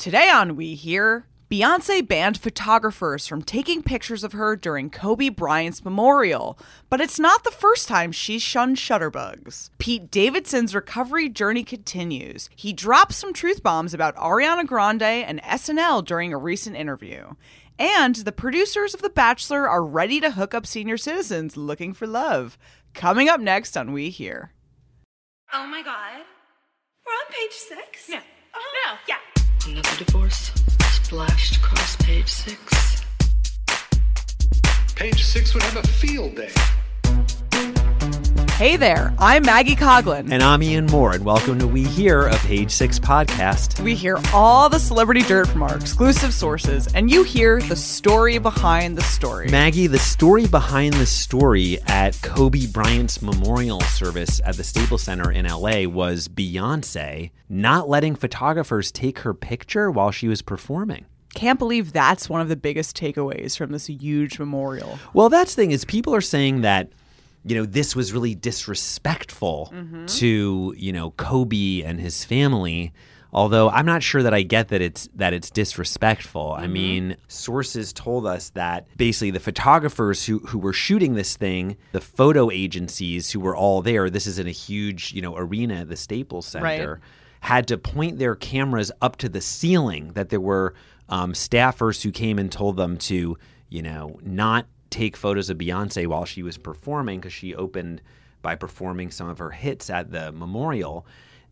Today on We Hear, Beyonce banned photographers from taking pictures of her during Kobe Bryant's memorial, but it's not the first time she's shunned shutterbugs. Pete Davidson's recovery journey continues. He dropped some truth bombs about Ariana Grande and SNL during a recent interview. And the producers of The Bachelor are ready to hook up senior citizens looking for love. Coming up next on We Hear. Oh my god. We're on page six? No. Oh, No. Yeah. Another divorce splashed across page six. Page six would have a field day. Hey there, I'm Maggie Coughlan. And I'm Ian Mohr, and welcome to We Hear, a Page Six podcast. We hear all the celebrity dirt from our exclusive sources, and you hear the story behind the story. Maggie, the story behind the story at Kobe Bryant's memorial service at the Staples Center in LA was Beyonce not letting photographers take her picture while she was performing. Can't believe that's one of the biggest takeaways from this huge memorial. Well, that's the thing is people are saying that you know this was really disrespectful to you know Kobe and his family. Although I'm not sure that I get that it's that it's disrespectful. I mean, sources told us that basically the photographers who who were shooting this thing, the photo agencies who were all there. This is in a huge you know arena the Staples Center. Right. Had to point their cameras up to the ceiling. That there were um, staffers who came and told them to you know not take photos of Beyonce while she was performing because she opened by performing some of her hits at the memorial.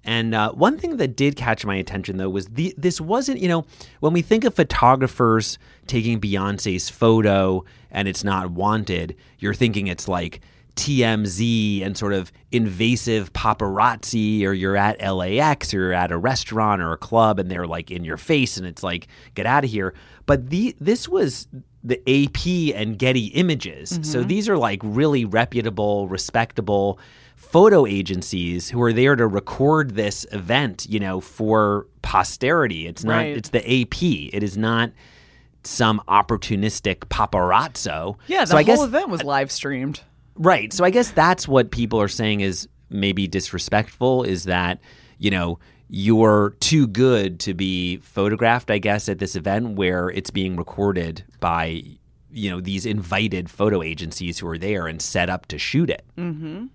And uh, one thing that did catch my attention though was the this wasn't you know when we think of photographers taking Beyonce's photo and it's not wanted, you're thinking it's like TMZ and sort of invasive paparazzi, or you're at LAX or you're at a restaurant or a club and they're like in your face and it's like, get out of here. But the this was the AP and Getty images. So mm-hmm. these are like really reputable, respectable photo agencies who are there to record this event, you know, for posterity. It's not Right. it's the AP. It is not some opportunistic paparazzo. Yeah, the so whole guess event was live streamed. Right. So I guess that's what people are saying is maybe disrespectful is that, you know, you're too good to be photographed, I guess, at this event where it's being recorded by, you know, these invited photo agencies who are there and set up to shoot it. Mm-hmm.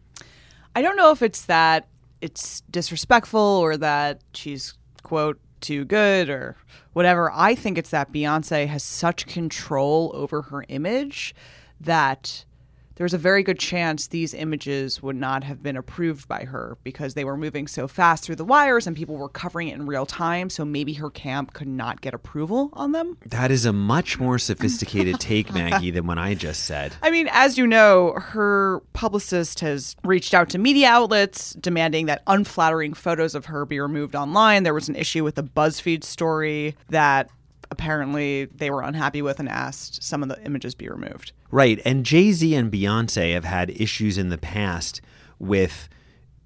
I don't know if it's that it's disrespectful or that she's, quote, too good or whatever. I think it's that Beyonce has such control over her image that there's a very good chance these images would not have been approved by her because they were moving so fast through the wires and people were covering it in real time. So maybe her camp could not get approval on them. That is a much more sophisticated take, Maggie, than what I just said. I mean, as you know, her publicist has reached out to media outlets demanding that unflattering photos of her be removed online. There was an issue with the BuzzFeed story that apparently they were unhappy with and asked some of the images be removed. Right. And Jay Z and Beyonce have had issues in the past with,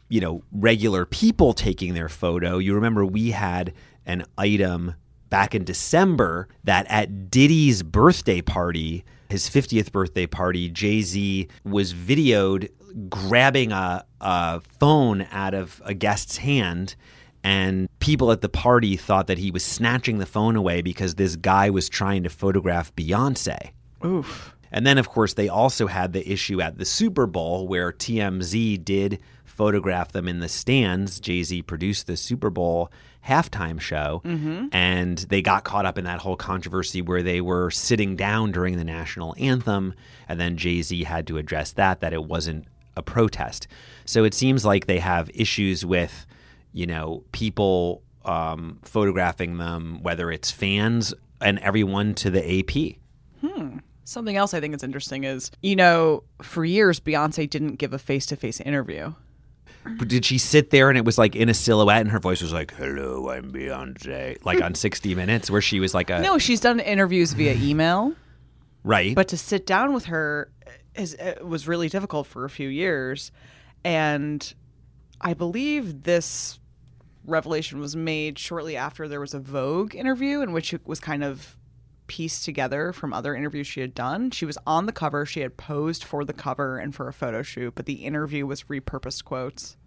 you know, regular people taking their photo. You remember we had an item back in December that at Diddy's birthday party, his 50th birthday party, Jay Z was videoed grabbing a, a phone out of a guest's hand. And people at the party thought that he was snatching the phone away because this guy was trying to photograph Beyonce. Oof. And then, of course, they also had the issue at the Super Bowl where TMZ did photograph them in the stands. Jay Z produced the Super Bowl halftime show, mm-hmm. and they got caught up in that whole controversy where they were sitting down during the national anthem, and then Jay Z had to address that that it wasn't a protest. So it seems like they have issues with, you know, people um, photographing them, whether it's fans and everyone to the AP. Hmm. Something else I think is interesting is, you know, for years, Beyonce didn't give a face to face interview. But did she sit there and it was like in a silhouette and her voice was like, "Hello, I'm Beyonce," like on 60 Minutes, where she was like a No, she's done interviews via email. right, but to sit down with her is it was really difficult for a few years and i believe this revelation was made shortly after there was a vogue interview in which it was kind of pieced together from other interviews she had done. She was on the cover. She had posed for the cover and for a photo shoot but the interview was repurposed quotes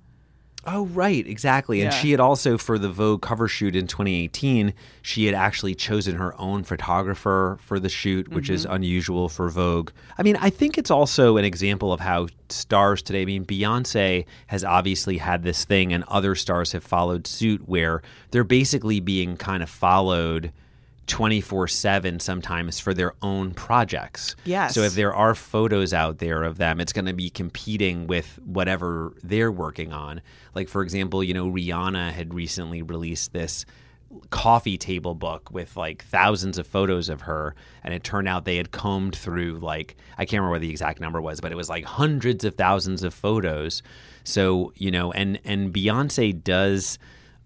Oh, right, exactly. And Yeah. she had also, for the Vogue cover shoot in 2018, she had actually chosen her own photographer for the shoot, which is mm-hmm. unusual for Vogue. I mean, I think it's also an example of how stars today, I mean, Beyonce has obviously had this thing, and other stars have followed suit where they're basically being kind of followed. 24 7 sometimes for their own projects. Yes. So if there are photos out there of them, it's going to be competing with whatever they're working on. Like, for example, you know, Rihanna had recently released this coffee table book with like thousands of photos of her and it turned out they had combed through like I can't remember what the exact number was but it was like hundreds of thousands of photos so you know and and Beyonce does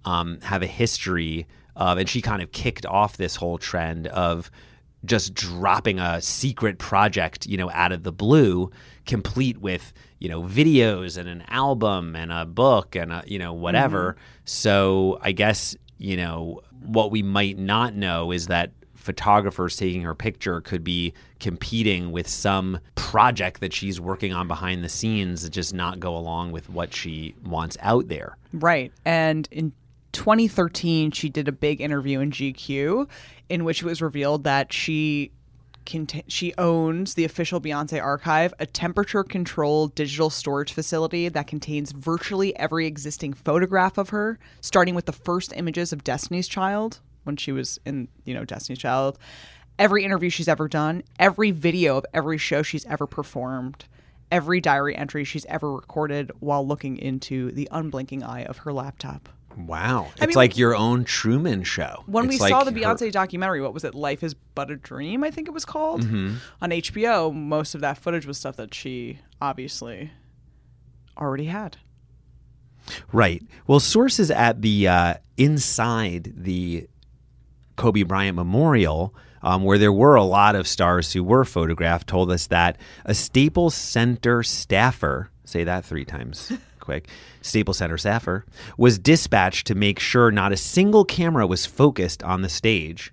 um, have a history of and she kind of kicked off this whole trend of just dropping a secret project, you know, out of the blue, complete with, you know, videos and an album and a book and a, you know, whatever. Mm-hmm. So I guess, you know, what we might not know is that photographers taking her picture could be competing with some project that she's working on behind the scenes that just not go along with what she wants out there. Right. And in 2013, she did a big interview in GQ in which it was revealed that she cont- she owns the official Beyonce archive, a temperature controlled digital storage facility that contains virtually every existing photograph of her, starting with the first images of Destiny's Child when she was in, you know, Destiny's Child, every interview she's ever done, every video of every show she's ever performed, every diary entry she's ever recorded while looking into the unblinking eye of her laptop. Wow. It's mean- like your own Truman show. When we It's saw like the her- Beyonce documentary, what was it? Life is but a dream, I think it was called, Mm-hmm. on HBO. Most of that footage was stuff that she obviously already had. Right. Well, sources at the uh, inside the Kobe Bryant Memorial, um, where there were a lot of stars who were photographed, told us that a Staples Center staffer, say that three times quick, Staples Center staffer, was dispatched to make sure not a single camera was focused on the stage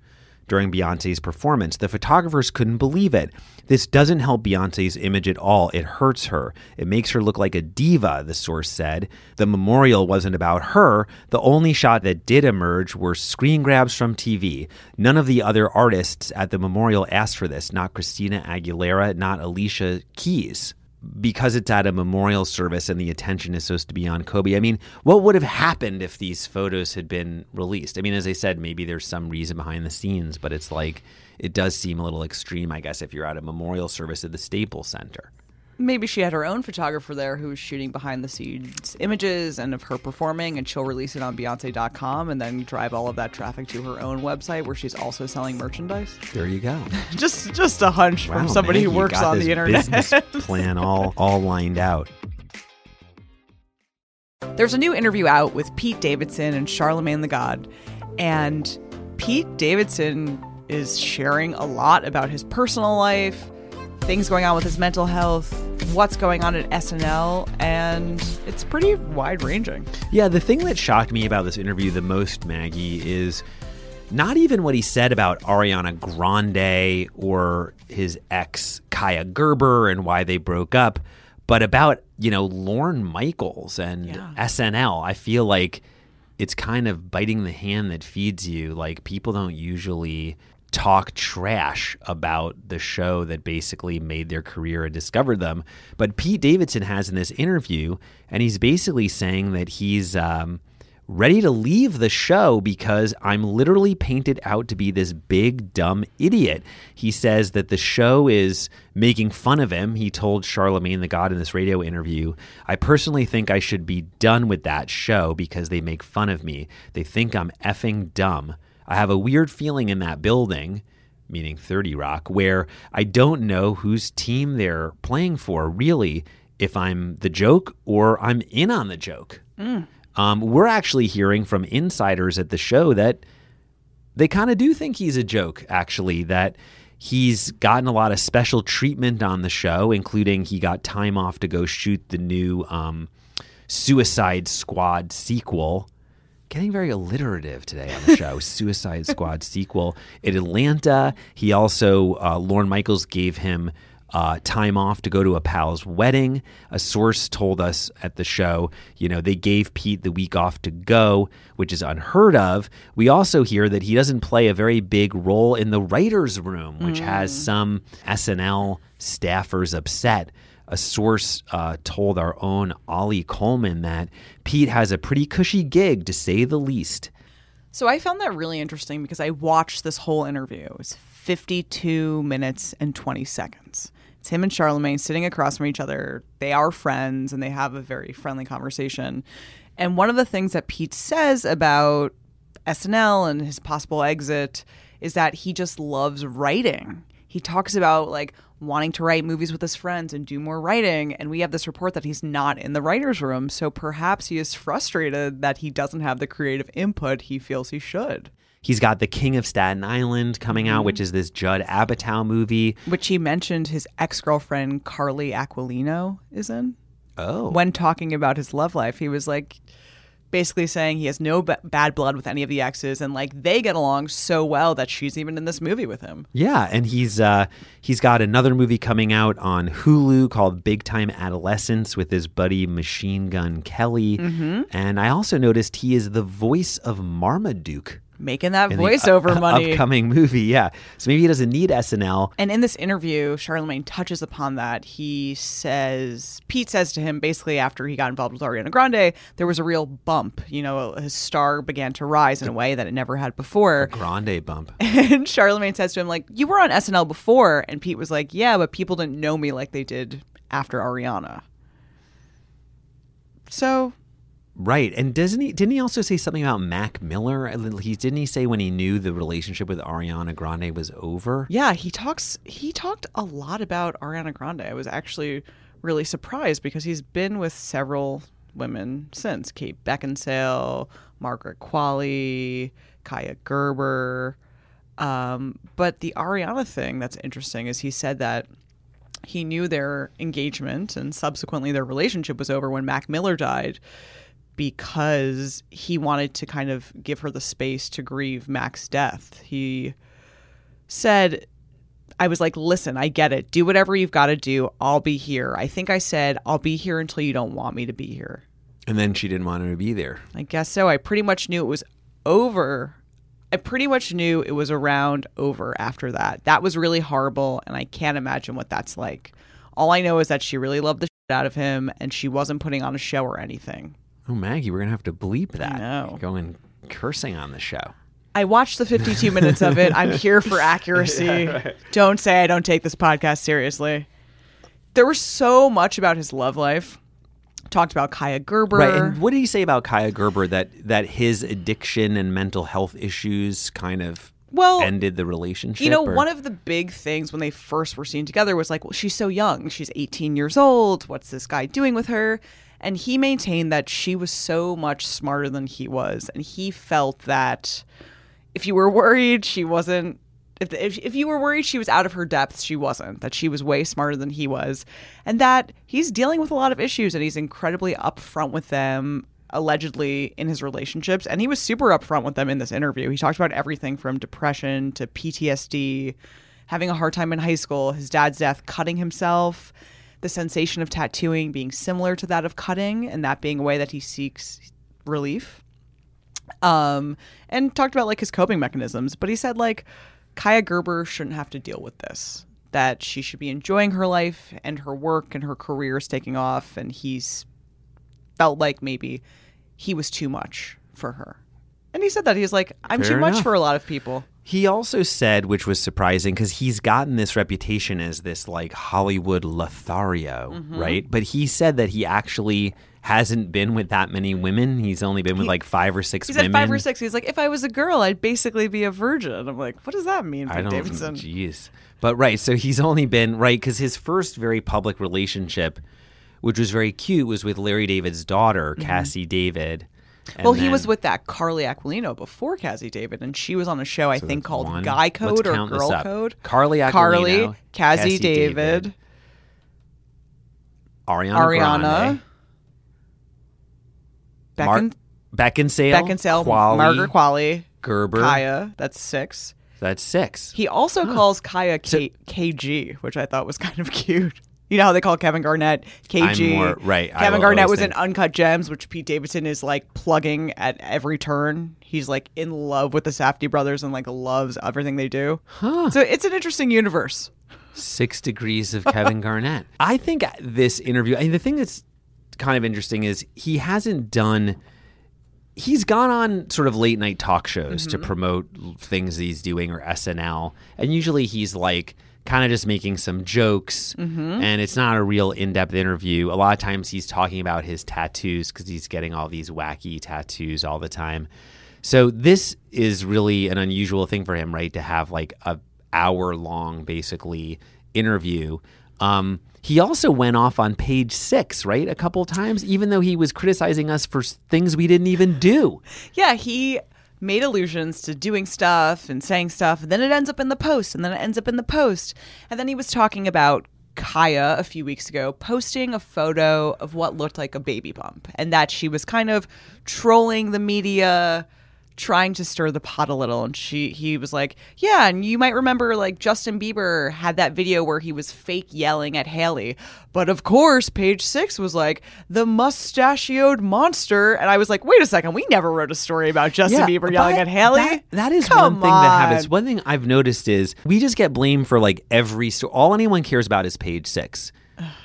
during Beyonce's performance. The photographers couldn't believe it. This doesn't help Beyonce's image at all. It hurts her. It makes her look like a diva, the source said. The memorial wasn't about her. The only shot that did emerge were screen grabs from TV. None of the other artists at the memorial asked for this, not Christina Aguilera, not Alicia Keys because it's at a memorial service and the attention is supposed to be on Kobe. I mean, what would have happened if these photos had been released? I mean, as I said, maybe there's some reason behind the scenes, but it's like it does seem a little extreme, I guess, if you're at a memorial service at the Staples Center. Maybe she had her own photographer there who was shooting behind the scenes images and of her performing, and she'll release it on Beyonce.com and then drive all of that traffic to her own website where she's also selling merchandise. There you go. just just a hunch from somebody man, who works on the internet. Business plan all all lined out. There's a new interview out with Pete Davidson and Charlemagne the God, and Pete Davidson is sharing a lot about his personal life, things going on with his mental health, what's going on at SNL, and it's pretty wide ranging. Yeah, the thing that shocked me about this interview the most, Maggie, is not even what he said about Ariana Grande or his ex Kaia Gerber and why they broke up, but about, you know, Lorne Michaels and Yeah. SNL. I feel like it's kind of biting the hand that feeds you. Like people don't usually talk trash about the show that basically made their career and discovered them. But Pete Davidson has in this interview, and he's basically saying that he's um, ready to leave the show because I'm literally painted out to be this big, dumb idiot. He says that the show is making fun of him. He told Charlemagne the God in this radio interview, I personally think I should be done with that show because they make fun of me. They think I'm effing dumb. I have a weird feeling in that building, meaning 30 Rock, where I don't know whose team they're playing for, really, if I'm the joke or I'm in on the joke. Um, we're actually hearing from insiders at the show that they kind of do think he's a joke, actually, that he's gotten a lot of special treatment on the show, including he got time off to go shoot the new um, Suicide Squad sequel. Getting very alliterative today on the show. Suicide Squad sequel in Atlanta. He also, uh, Lorne Michaels gave him uh, time off to go to a pal's wedding. A source told us at the show, you know, they gave Pete the week off to go, which is unheard of. We also hear that he doesn't play a very big role in the writer's room, which has some SNL staffers upset. A source uh, told our own Oli Coleman that Pete has a pretty cushy gig, to say the least. So I found that really interesting because I watched this whole interview. It was 52 minutes and 20 seconds. It's him and Charlemagne sitting across from each other. They are friends and they have a very friendly conversation. And one of the things that Pete says about SNL and his possible exit is that he just loves writing. He talks about like wanting to write movies with his friends and do more writing. And we have this report that he's not in the writer's room. So perhaps he is frustrated that he doesn't have the creative input he feels he should. He's got The King of Staten Island coming out, mm-hmm. which is this Judd Apatow movie. Which he mentioned his ex girlfriend, Carly Aquilino, is in. Oh. When talking about his love life, he was like, basically saying he has no b- bad blood with any of the exes and like they get along so well that she's even in this movie with him. Yeah, and he's uh, he's got another movie coming out on Hulu called Big Time Adolescence with his buddy Machine Gun Kelly. And I also noticed he is the voice of Marmaduke. Making that voiceover up- money. Upcoming movie, yeah. So maybe he doesn't need SNL. And in this interview, Charlemagne touches upon that. He says, Pete says to him basically after he got involved with Ariana Grande, there was a real bump. You know, his star began to rise in a way that it never had before. Grande bump. And Charlemagne says to him, like, you were on SNL before. And Pete was like, yeah, but people didn't know me like they did after Ariana. So, Right, and doesn't he? Didn't he also say something about Mac Miller? He didn't he say when he knew the relationship with Ariana Grande was over? yeah, he talks, he talked a lot about Ariana Grande. I was actually really surprised because he's been with several women since Kate Beckinsale, Margaret Qualley, Kaia Gerber. Um, but the Ariana thing that's interesting is he said that he knew their engagement and subsequently their relationship was over when Mac Miller died because he wanted to kind of give her the space to grieve Mac's death. He said, I was like, listen, I get it. Do whatever you've got to do. I'll be here. I think I said, I'll be here until you don't want me to be here. And then she didn't want him to be there. I guess so. I pretty much knew it was over. I pretty much knew it was around over after that. That was really horrible, and I can't imagine what that's like. All I know is that she really loved the shit out of him, and she wasn't putting on a show or anything. Oh, Maggie, we're gonna have to bleep that. know. Going cursing on the show. I watched the 52 minutes of it. I'm here for accuracy. Don't say I don't take this podcast seriously. There was so much about his love life. Talked about Kaia Gerber. Right. And what did he say about Kaia Gerber that that his addiction and mental health issues kind of Well, ended the relationship? You know, or- one of the big things when they first were seen together was like, well, she's so young. She's 18 years old. What's this guy doing with her? And he maintained that she was so much smarter than he was. And he felt that if you were worried she wasn't, if, if, if you were worried she was out of her depth, she wasn't. That she was way smarter than he was. And that he's dealing with a lot of issues and he's incredibly upfront with them allegedly in his relationships and he was super upfront with them in this interview he talked about everything from depression to ptsd having a hard time in high school his dad's death cutting himself the sensation of tattooing being similar to that of cutting and that being a way that he seeks relief um and talked about like his coping mechanisms but he said like kaia gerber shouldn't have to deal with this that she should be enjoying her life and her work and her career is taking off and he's felt like maybe he was too much for her. And he said that. he's like, I'm Fair too much for a lot of people. He also said, which was surprising, because he's gotten this reputation as this like Hollywood Lothario, Mm-hmm. right? But he said that he actually hasn't been with that many women. He's only been with like five or six He women. said five or six. He's like, if I was a girl, I'd basically be a virgin. I'm like, what does that mean, I don't. Davidson? Jeez. But right, so he's only been right because his first very public relationship, which was very cute, was with Larry David's daughter, Cassie David. And well, he was with that Carly Aquilino before Cassie David, and she was on a show I think called one. Guy Code or Girl. Code. Carly Aquilino, Carly, Cassie, Cassie David, David, Ariana, Ariana, Grande, Becken, Mar- Beckinsale, Beckinsale, Qualley, Margaret Qualley, Gerber, Kaia. That's six. That's six. He also calls Kaia K- KG, which I thought was kind of cute. You know how they call Kevin Garnett KG? I'm more- right, Kevin Garnett always was in Uncut Gems, which Pete Davidson is like plugging at every turn. He's like in love with the Safdie brothers and like loves everything they do. So it's an interesting universe. Six degrees of Kevin Garnett. I think this interview, I mean, the thing that's kind of interesting is he hasn't done, he's gone on sort of late night talk shows to mm-hmm. promote things that he's doing or SNL. And usually he's like, kind of just making some jokes and it's not a real in-depth interview a lot of times he's talking about his tattoos because he's getting all these wacky tattoos all the time so this is really an unusual thing for him, right? To have like a hour long, basically interview. Um, he also went off on page six, right, a couple times, even though he was criticizing us for things we didn't even do. Yeah, he made allusions to doing stuff and saying stuff, and then it ends up in the post, and then it ends up in the post. And then he was talking about Kaia a few weeks ago posting a photo of what looked like a baby bump, and that she was kind of trolling the media trying to stir the pot a little and she he was like yeah and you might remember like Justin Bieber had that video where he was fake yelling at Hailey but of course page 6 was like the mustachioed monster and I was like wait a second we never wrote a story about Justin Bieber yelling at Hailey that- that is Come one thing that happens. One thing I've noticed is we just get blamed for like every story. All anyone cares about is page six,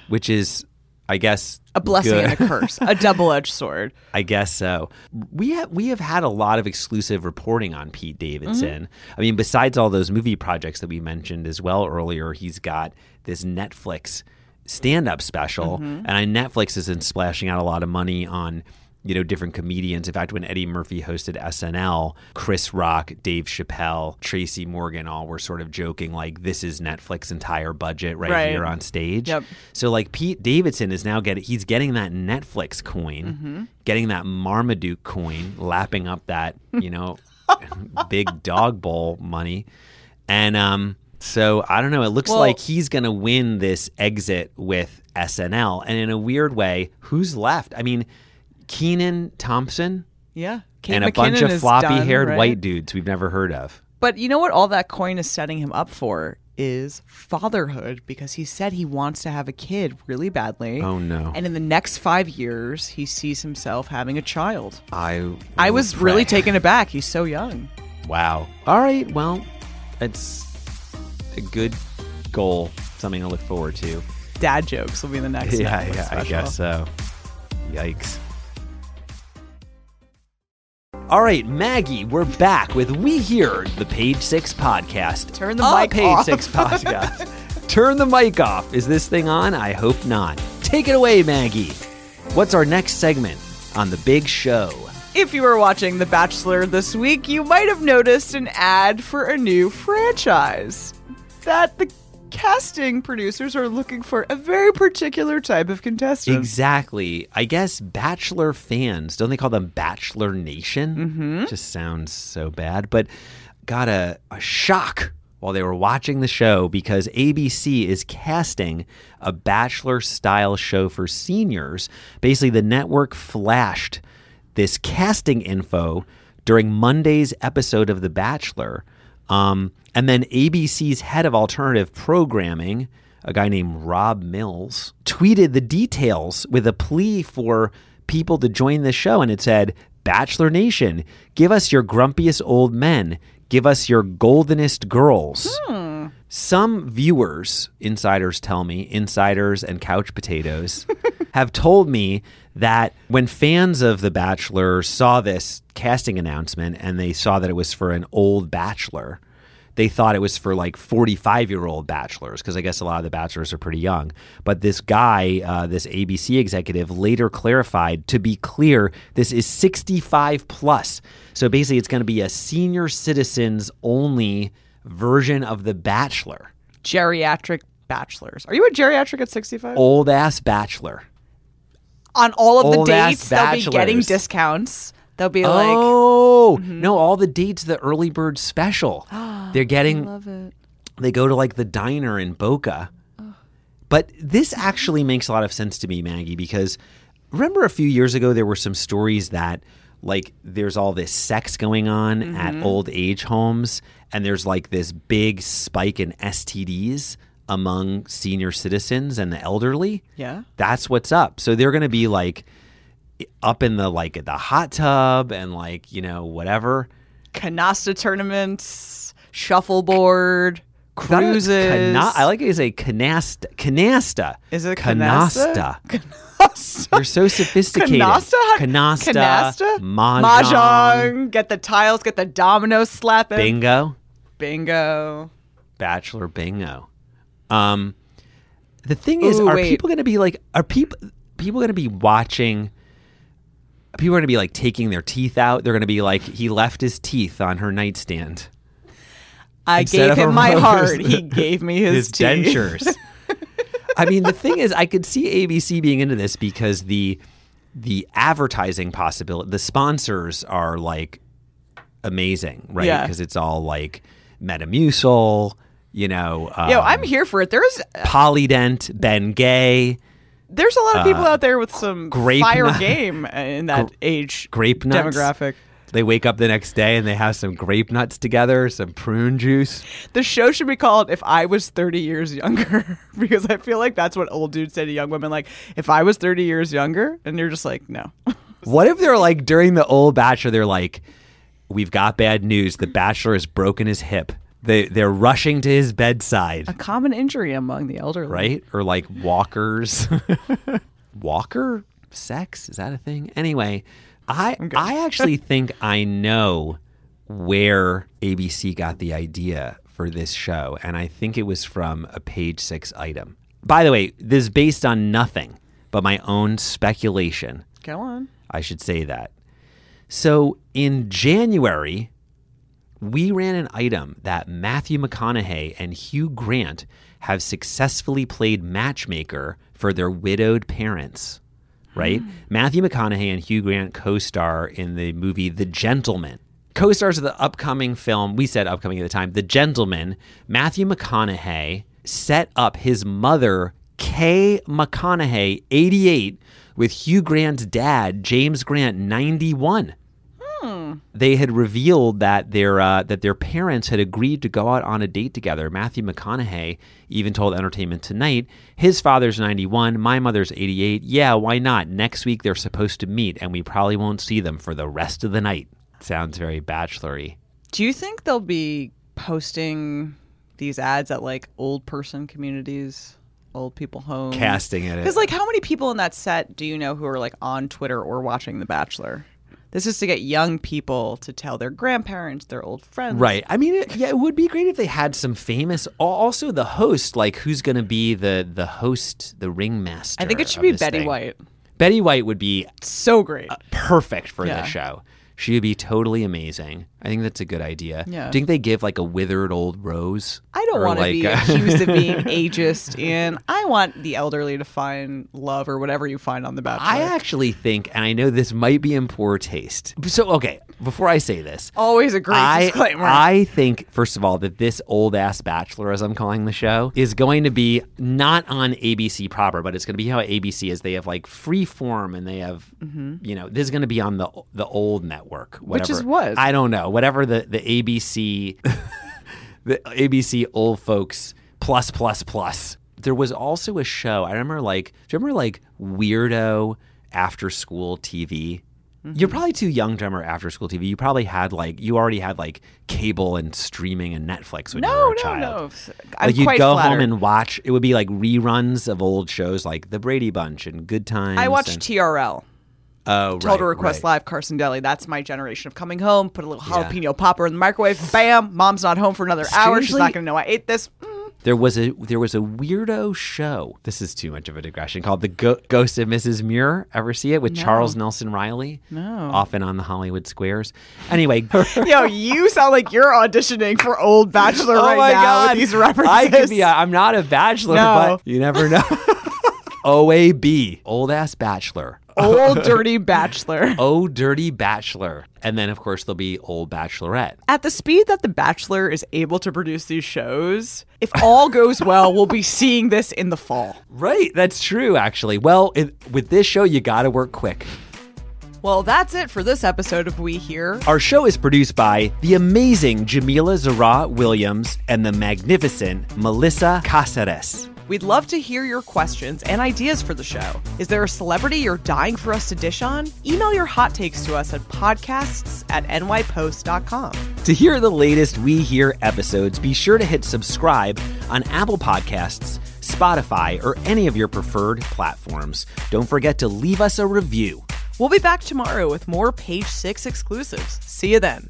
which is, I guess, a blessing good. and a curse a double-edged sword I guess so. We have we have had a lot of exclusive reporting on Pete Davidson. Mm-hmm. I mean, besides all those movie projects that we mentioned as well earlier, he's got this Netflix stand-up special, Mm-hmm. and Netflix has been splashing out a lot of money on you know different comedians. In fact, when Eddie Murphy hosted SNL, Chris Rock, Dave Chappelle, Tracy Morgan, all were sort of joking like, "This is Netflix entire budget right, Right. here on stage." Yep. So like Pete Davidson is now getting he's getting that Netflix coin, getting that Marmaduke coin, lapping up that, you know, big dog bowl money. And um so I don't know, it looks Well- like he's going to win this exit with SNL and in a weird way, who's left? I mean, Kenan Thompson yeah Kate and a bunch of is floppy-haired right? white dudes we've never heard of. But you know what all that coin is setting him up for is fatherhood because he said he wants to have a kid really badly. Oh, no. And in the next 5 years he sees himself having a child. I I was really taken aback. He's so young. Wow. All right. Well, it's a good goal. Something to look forward to. Dad jokes will be the next yeah, yeah, I guess so. Yikes. All right, Maggie, we're back with We Hear, the Page Six podcast. Turn the A mic Page off. Six podcast. Turn the mic off. Is this thing on? I hope not. Take it away, Maggie. What's our next segment on the big show? If you were watching The Bachelor this week, you might have noticed an ad for a new franchise. That the casting producers are looking for a very particular type of contestant. Exactly. I guess Bachelor fans, don't they call them Bachelor Nation? Mm-hmm. Just sounds so bad. But got a, a shock while they were watching the show because ABC is casting a Bachelor style show for seniors. Basically, the network flashed this casting info during Monday's episode of The Bachelor. Um, and then ABC's head of alternative programming, a guy named Rob Mills, tweeted the details with a plea for people to join the show. And it said, Bachelor Nation, give us your grumpiest old men, give us your goldenest girls. Some viewers, insiders tell me, insiders and couch potatoes, have told me that when fans of The Bachelor saw this casting announcement and they saw that it was for an old bachelor, they thought it was for like 45 year old bachelors because I guess a lot of the bachelors are pretty young. But this guy, uh, this ABC executive, later clarified to be clear, this is 65 plus. So basically, it's going to be a senior citizens only version of The Bachelor. Geriatric bachelors. Are you a geriatric at 65? Old ass bachelor. On all of the dates, they'll be getting discounts. They'll be like, oh no! All the dates, the early bird special. They're getting. love it. they go to like the diner in Boca. But this actually makes a lot of sense to me, Maggie, because remember a few years ago there were some stories that like there's all this sex going on Mm-hmm. at old age homes, and there's like this big spike in STDs among senior citizens and the elderly. Yeah. That's what's up. So they're going to be like up in the like the hot tub and like, you know, whatever. Canasta tournaments, shuffleboard, cruises. Cana- I like it as a canasta. Canasta. Is it canasta? canasta? Canasta. You're so sophisticated. Canasta? Canasta. Canasta? Mahjong. Mahjong. Get the tiles, get the dominoes slapping. Bingo. Bingo. Bachelor bingo. Um, the thing is, Ooh, are wait. people going to be like? Are people people going to be watching? People are going to be like taking their teeth out. They're going to be like, he left his teeth on her nightstand. I Instead gave him my rose, heart. He gave me his, his teeth. dentures. I mean, the thing is, I could see ABC being into this because the the advertising possibility, the sponsors are like amazing, right? Yeah. Because it's all like Metamucil, you know. Um, Yo, I'm here for it. There's Polydent, Ben Gay, there's a lot of people out there with some Uh, grape fire nut- game in that age grape nuts. demographic. They wake up the next day and they have some grape nuts together, some prune juice. The show should be called "If I Was 30 Years Younger" because I feel like that's what old dudes say to young women. Like, if I was 30 years younger, and you're just like, no. What if they're like during the old bachelor, they're like, We've got bad news. The bachelor has broken his hip. They they're rushing to his bedside. A common injury among the elderly, right? Or like walkers. Walker sex is that a thing? Anyway, I I actually think I know where ABC got the idea for this show, and I think it was from a page six item. By the way, this is based on nothing but my own speculation. Go on. I should say that. So in January, we ran an item that Matthew McConaughey and Hugh Grant have successfully played matchmaker for their widowed parents. Right? Hmm. Matthew McConaughey and Hugh Grant co star in the movie The Gentleman. Co stars of the upcoming film, we said upcoming at the time, The Gentleman. Matthew McConaughey set up his mother, Kay McConaughey, 88, with Hugh Grant's dad, James Grant, 91 they had revealed that their uh, that their parents had agreed to go out on a date together. Matthew McConaughey even told Entertainment Tonight, his father's 91, my mother's 88. Yeah, why not? Next week they're supposed to meet, and we probably won't see them for the rest of the night. Sounds very bachelory. Do you think they'll be posting these ads at like old person communities, old people homes? Casting it. Because like, how many people in that set do you know who are like on Twitter or watching The Bachelor? This is to get young people to tell their grandparents, their old friends. Right. I mean, it, yeah, it would be great if they had some famous. Also, the host, like who's going to be the the host, the ringmaster. I think it should be Betty thing. White. Betty White would be So great. perfect for Yeah. the show. She would be totally amazing. I think that's a good idea. Yeah. Do you think they give like a withered old rose? I don't want to like, be accused of being ageist, and I want the elderly to find love or whatever you find on The Bachelor. I actually think, and I know this might be in poor taste. So, okay, before I say this, Always a great I, disclaimer. I think, first of all, that this old ass Bachelor, as I'm calling the show, is going to be not on ABC proper, but it's going to be how ABC is. They have like Freeform and they have, mm-hmm. you know, this is going to be on the the old network, Mm-hmm. Which is whatever- what? I don't know, whatever the the ABC, the ABC old folks plus plus plus. There was also a show. I remember like, do you remember like weirdo after school TV? Mm-hmm. You're probably too young to remember after school TV. You probably had like you already had like cable and streaming and Netflix when you no, were a no, child. no. I'm Like you'd quite go flattered. home and watch. It would be like reruns of old shows like The Brady Bunch and Good Times. I watched and, TRL. Oh, Total right, Request right. Live, Carson Daly. That's my generation of coming home. Put a little jalapeno popper in the microwave. Bam! Mom's not home for another hour. She's not going to know I ate this. Mm. There was a there was a weirdo show. This is too much of a digression. Called The Go- Ghost of Mrs. Muir. Ever see it with Charles Nelson Reilly? No. Often on the Hollywood squares. Anyway, Yo, you sound like you're auditioning for old Bachelor oh right my now god, with these references. I could be. I'm not a bachelor, No. but you never know. OAB, old ass bachelor. Old dirty Bachelor. Oh, dirty bachelor. And then, of course, there'll be old bachelorette. At the speed that The Bachelor is able to produce these shows, if all goes well, we'll be seeing this in the fall. Right, that's true. Actually, well, it, with this show, you got to work quick. Well, that's it for this episode of We Hear. Our show is produced by the amazing Jamila Zara Williams and the magnificent Melissa Caceres. We'd love to hear your questions and ideas for the show. Is there a celebrity you're dying for us to dish on? Email your hot takes to us at podcasts at nypost.com. To hear the latest We Hear episodes, be sure to hit subscribe on Apple Podcasts, Spotify, or any of your preferred platforms. Don't forget to leave us a review. We'll be back tomorrow with more Page Six exclusives. See you then.